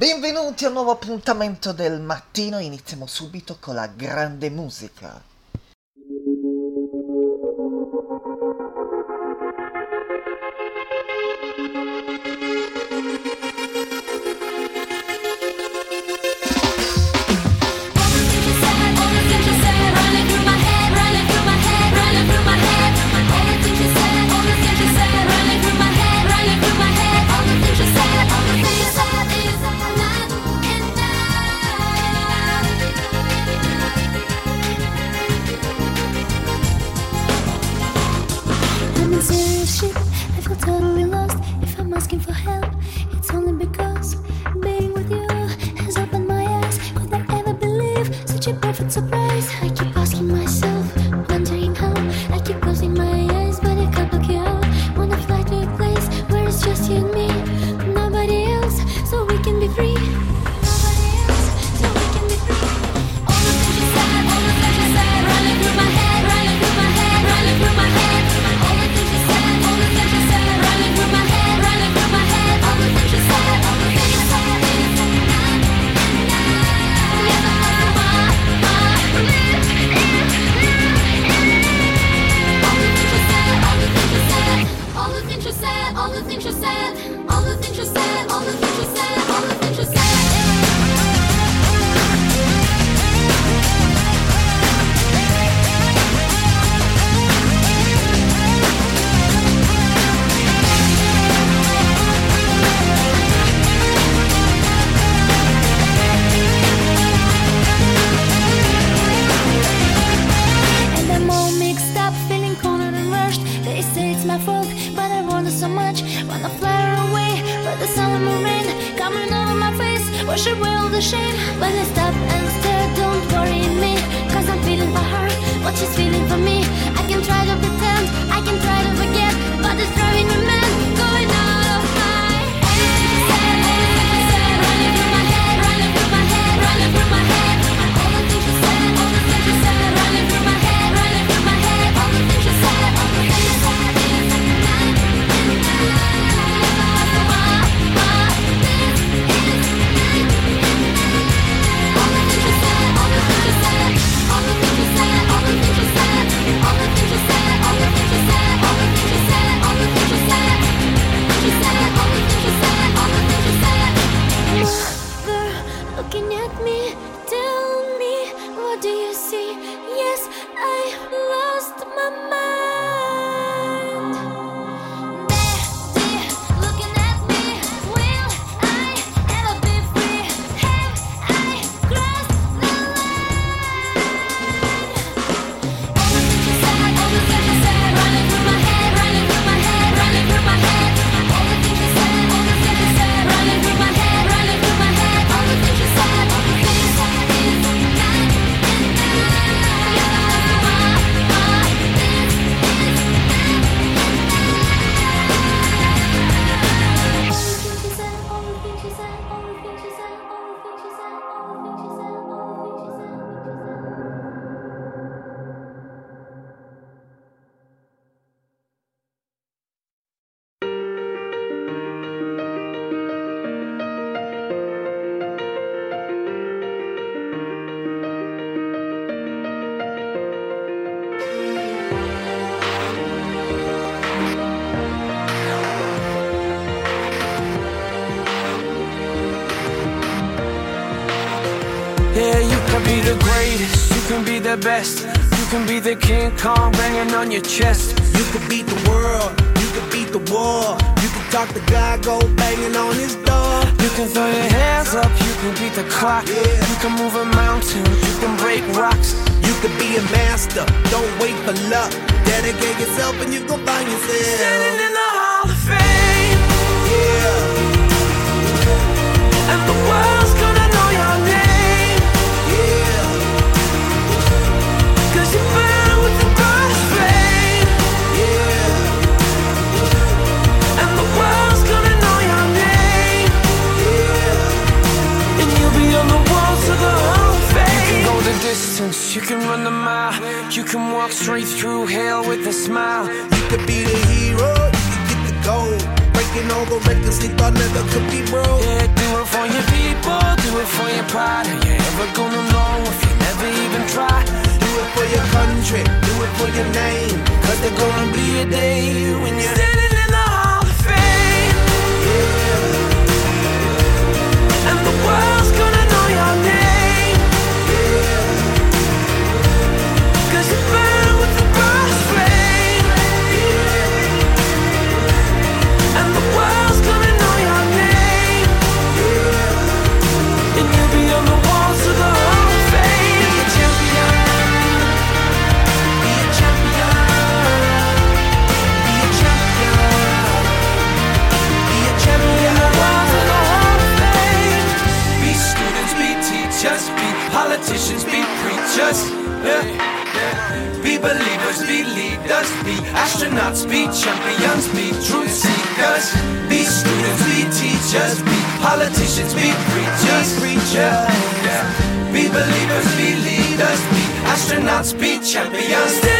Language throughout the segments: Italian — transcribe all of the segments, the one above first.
Benvenuti a un nuovo appuntamento del mattino, iniziamo subito con la grande musica. The greatest, you can be the best. You can be the King Kong banging on your chest. You can beat the world. You can beat the war. You can talk to God, go banging on his door. You can throw your hands up. You can beat the clock. Yeah. You can move a mountain. You can break rocks. You can be a master. Don't wait for luck. Dedicate yourself and you gon' find yourself. Be believers, be leaders, be astronauts, be champions.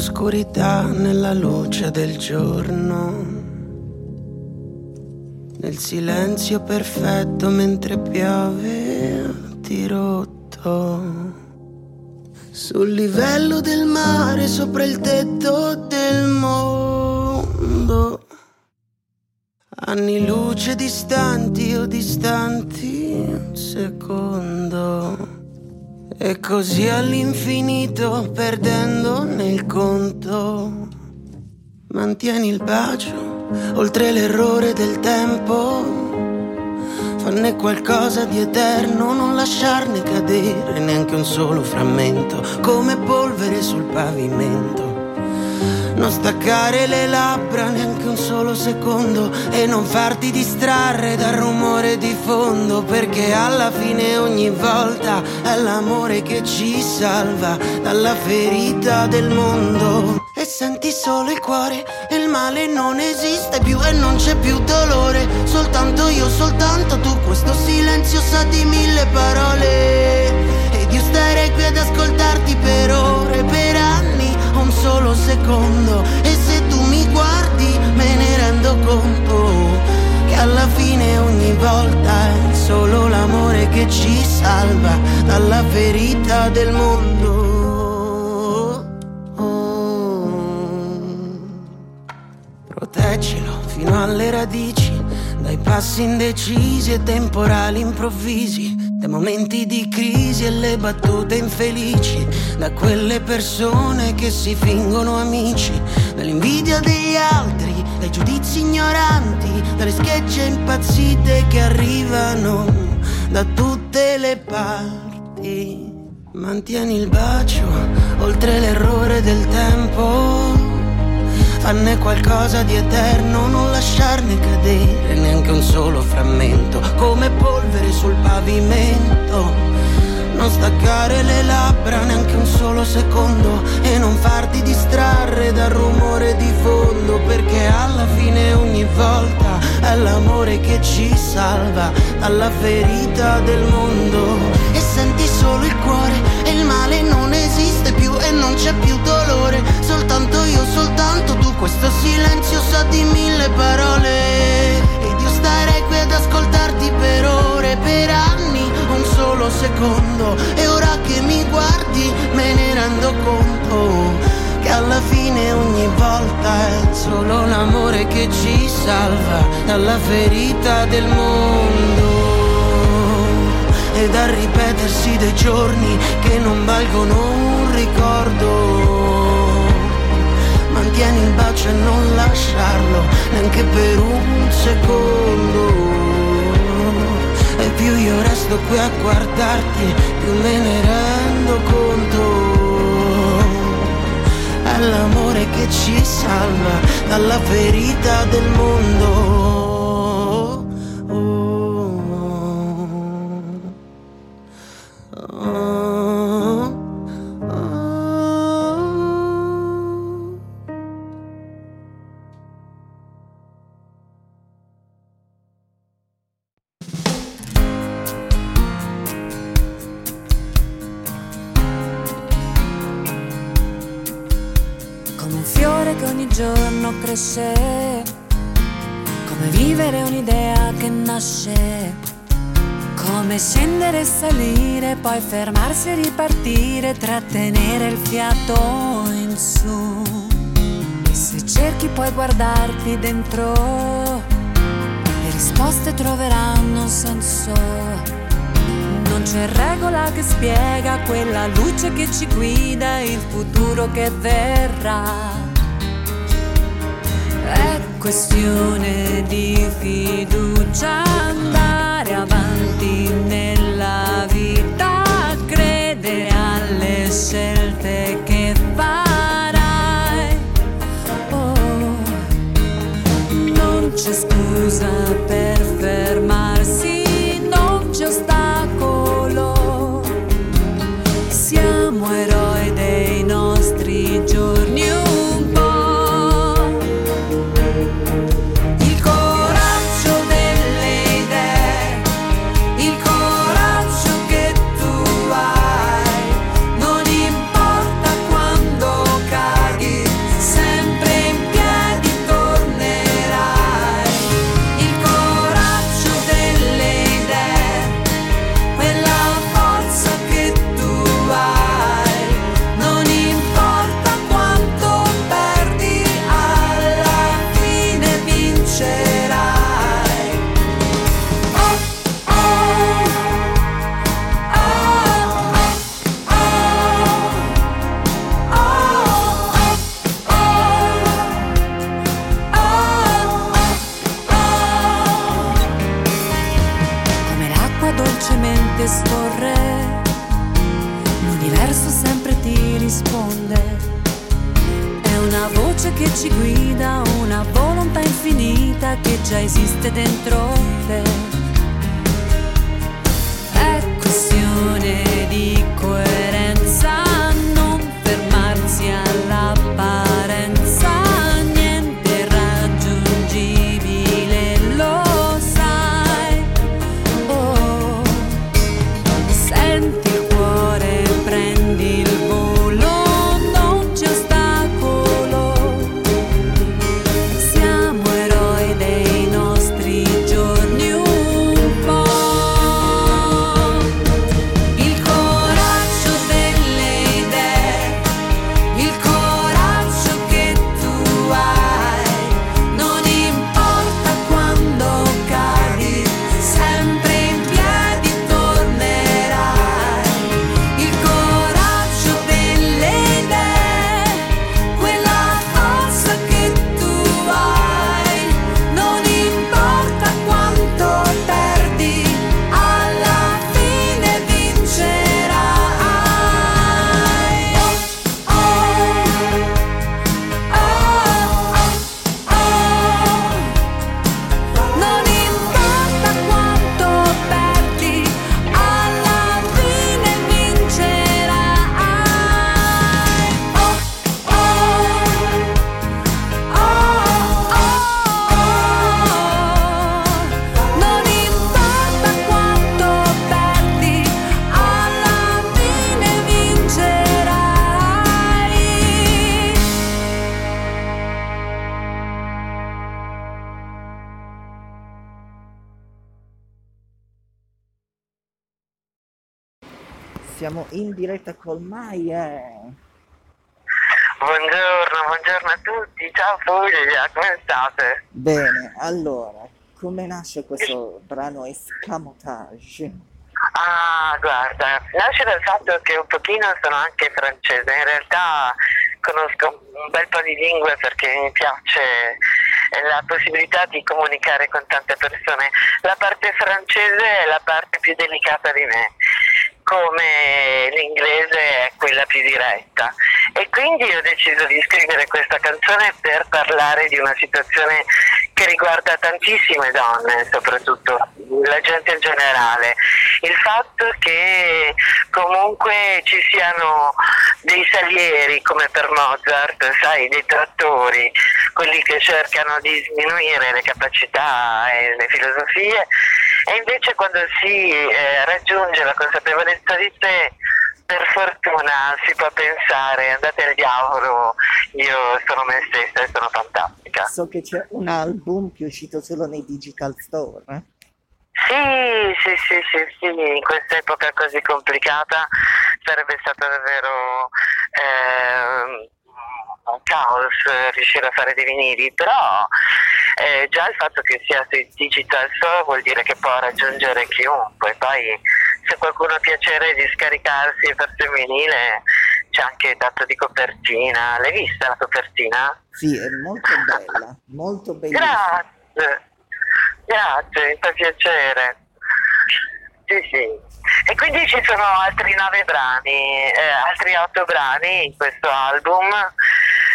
Nell'oscurità, nella luce del giorno, nel silenzio perfetto mentre piove a dirotto. Sul livello del mare, sopra il tetto del mondo. Anni luce distanti o distanti un secondo. E così all'infinito perdendo nel conto. Mantieni il bacio oltre l'errore del tempo. Fanne qualcosa di eterno, non lasciarne cadere neanche un solo frammento, come polvere sul pavimento. Non staccare le labbra neanche un solo secondo e non farti distrarre dal rumore di fondo perché alla fine ogni volta è l'amore che ci salva dalla ferita del mondo. E senti solo il cuore il male non esiste più e non c'è più dolore, soltanto io, soltanto tu, questo silenzio sa di mille parole. Ed io starei qui ad ascoltarti volta è solo l'amore che ci salva dalla ferita del mondo. Oh. Proteggilo fino alle radici, dai passi indecisi e temporali improvvisi, dai momenti di crisi e le battute infelici, da quelle persone che si fingono amici, dall'invidia degli altri, dai giudizi ignoranti, dalle schegge impazzite che arrivano da tutte le parti. Mantieni il bacio oltre l'errore del tempo. Fanne qualcosa di eterno, non lasciarne cadere neanche un solo frammento, come polvere sul pavimento. Non staccare le labbra neanche un solo secondo e non farti distrarre dal rumore di fondo, perché alla fine ogni volta è l'amore che ci salva dalla ferita del mondo. E senti solo il cuore e il male non esiste più e non c'è più dolore, soltanto io, soltanto tu, questo silenzio sa di mille parole. Ed io starei qui ad ascoltarti per ore, per anni, secondo. E ora che mi guardi me ne rendo conto che alla fine ogni volta è solo l'amore che ci salva dalla ferita del mondo. E dal ripetersi dei giorni che non valgono un ricordo. Mantieni tieni il bacio e non lasciarlo neanche per un secondo. E più io resto qui a guardarti, più me ne rendo conto. È l'amore che ci salva dalla ferita del mondo. Cresce, come vivere un'idea che nasce, come scendere e salire, poi fermarsi e ripartire, trattenere il fiato in su. E se cerchi puoi guardarti dentro, le risposte troveranno un senso. Non c'è regola che spiega quella luce che ci guida, il futuro che verrà. Questione di fiducia andare avanti nella vita, credere alle scelte che farai. Oh, non c'è scusa per sempre ti risponde. È una voce che ci guida, una volontà infinita che già esiste dentro te. È questione di coerenza, Siamo in diretta col Maier. Buongiorno, buongiorno a tutti, ciao Fulvia, come state? Bene, allora, come nasce questo brano Escamotage? Ah, guarda, nasce dal fatto che un pochino sono anche francese, in realtà conosco un bel po' di lingue perché mi piace eh, la possibilità di comunicare con tante persone. La parte francese è la parte più delicata di me, come l'inglese è quella più diretta. E quindi ho deciso di scrivere questa canzone per parlare di una situazione che riguarda tantissime donne, soprattutto la gente in generale. Il fatto che comunque ci siano dei salieri come per Mozart, sai, dei trattori, quelli che cercano di sminuire le capacità e le filosofie, e invece quando si eh, raggiunge la consapevolezza di sé, per fortuna si può pensare, andate al diavolo, io sono me stessa e sono fantastica. So che c'è un album che è uscito solo nei digital store. eh? Sì, sì, sì, sì, sì, in questa epoca così complicata sarebbe stato davvero ehm, un caos riuscire a fare dei vinili, però eh, già il fatto che sia sui digital store vuol dire che può raggiungere chiunque, poi se qualcuno ha piacere di scaricarsi e farsi un vinile c'è anche dato di copertina, l'hai vista la copertina? Sì, è molto bella, molto bellissima. Grazie, grazie, mi fa piacere. Sì, sì. E quindi ci sono altri nove brani, eh, altri otto brani in questo album.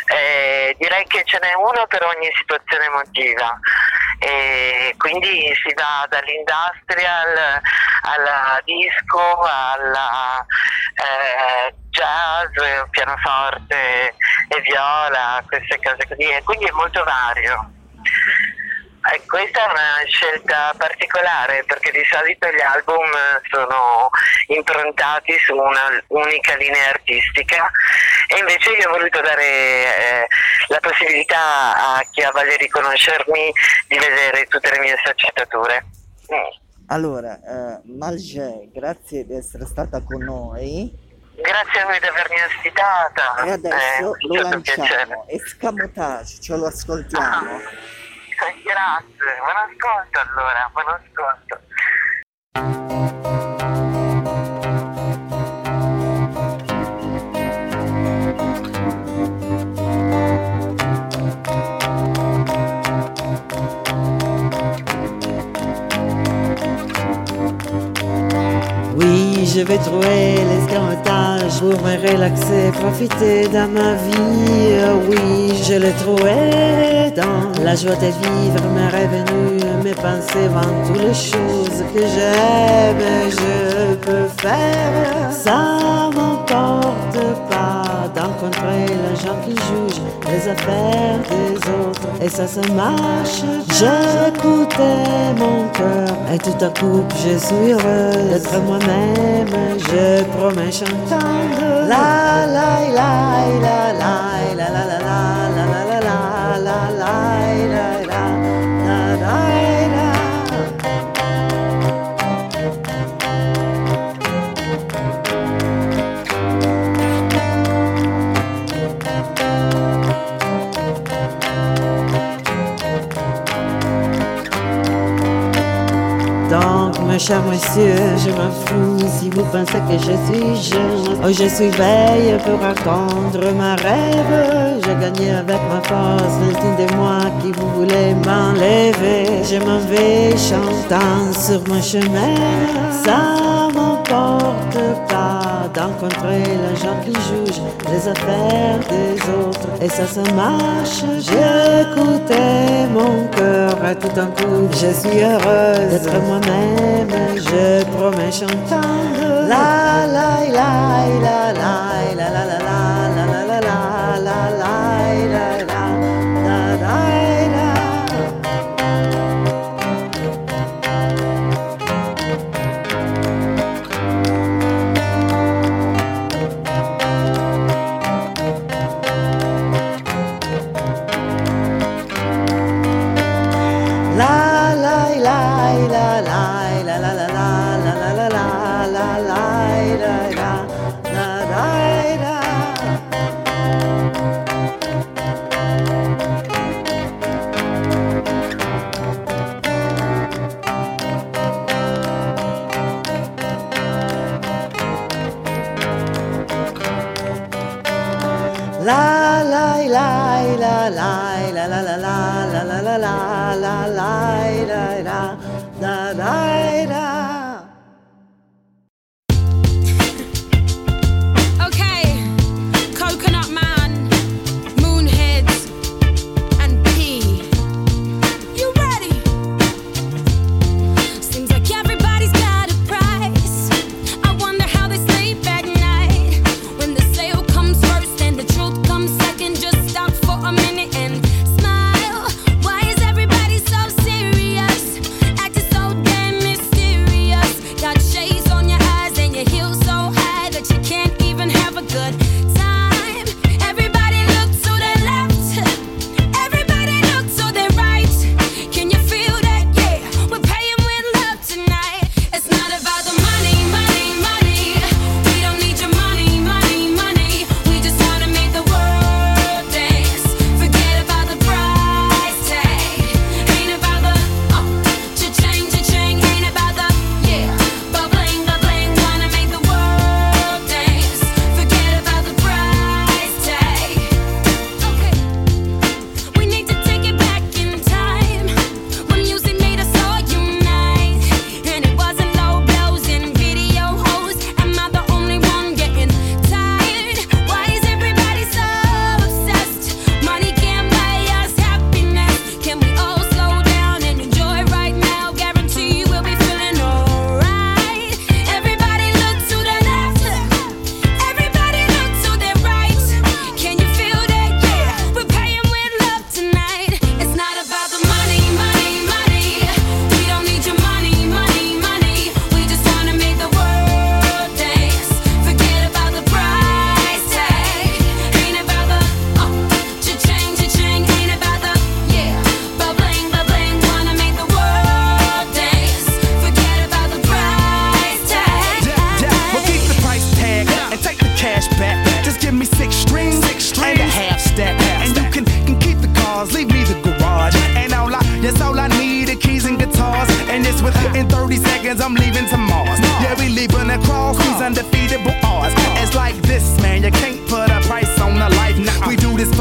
Eh, direi che ce n'è uno per ogni situazione emotiva. E quindi si va dall'industrial alla disco, alla eh, jazz, pianoforte e viola, queste cose così. E quindi è molto vario. Eh, questa è una scelta particolare perché di solito gli album sono improntati su una unica linea artistica e invece io ho voluto dare eh, la possibilità a chi ha voglia di conoscermi di vedere tutte le mie sfaccettature. Mm. Allora, eh, Malge, grazie di essere stata con noi. Grazie a voi di avermi ospitata. E Eh, adesso mi lo fatto piacere. lanciamo. Escamotage, ce lo ascoltiamo. Grazie, buon ascolto allora, buon ascolto. Je vais trouver l'escamotage pour me relaxer, profiter de ma vie. Oui, je l'ai trouvé dans la joie de vivre, mes revenus, mes pensées, vont toutes les choses que j'aime, je peux faire. Ça m'emporte pas d'encontrer les gens qui jugent les affaires des autres, et ça, ça marche. J'écoutais mon cœur, et tout à coup, je suis heureuse d'être moi-même. Je promets la la la la la la cher monsieur, je m'en fous si vous pensez que je suis jeune. Oh, je suis veille pour attendre ma rêve. J'ai gagné avec ma force l'ultime de moi qui vous voulez m'enlever. Je m'en vais chantant sur mon chemin. Ça m'emporte d'encontrer les gens qui jugent les affaires des autres. Et ça, ça marche. J'écoutais mon cœur et tout d'un coup, je suis heureuse d'être moi-même. Je promets chantant la la la la la la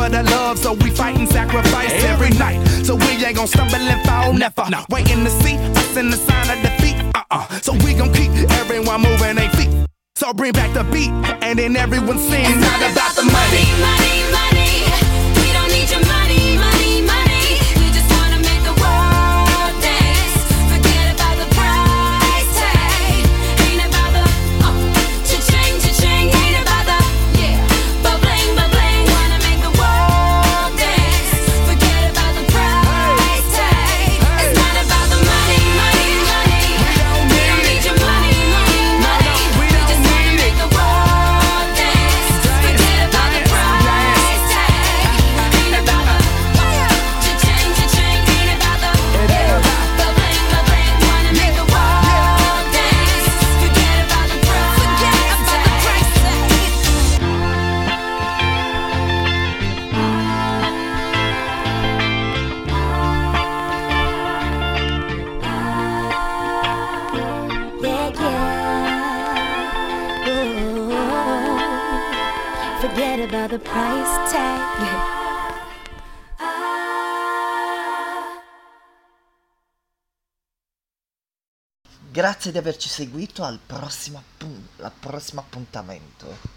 for the love, so we fight and sacrifice every night. So we ain't gonna stumble and fall, never. No. Waiting to see us in the sign of defeat. Uh-uh. So we gon' keep everyone moving their feet. So bring back the beat, and then everyone sings. It's not about the money. money, money, money. grazie di averci seguito al prossimo, appuntamento.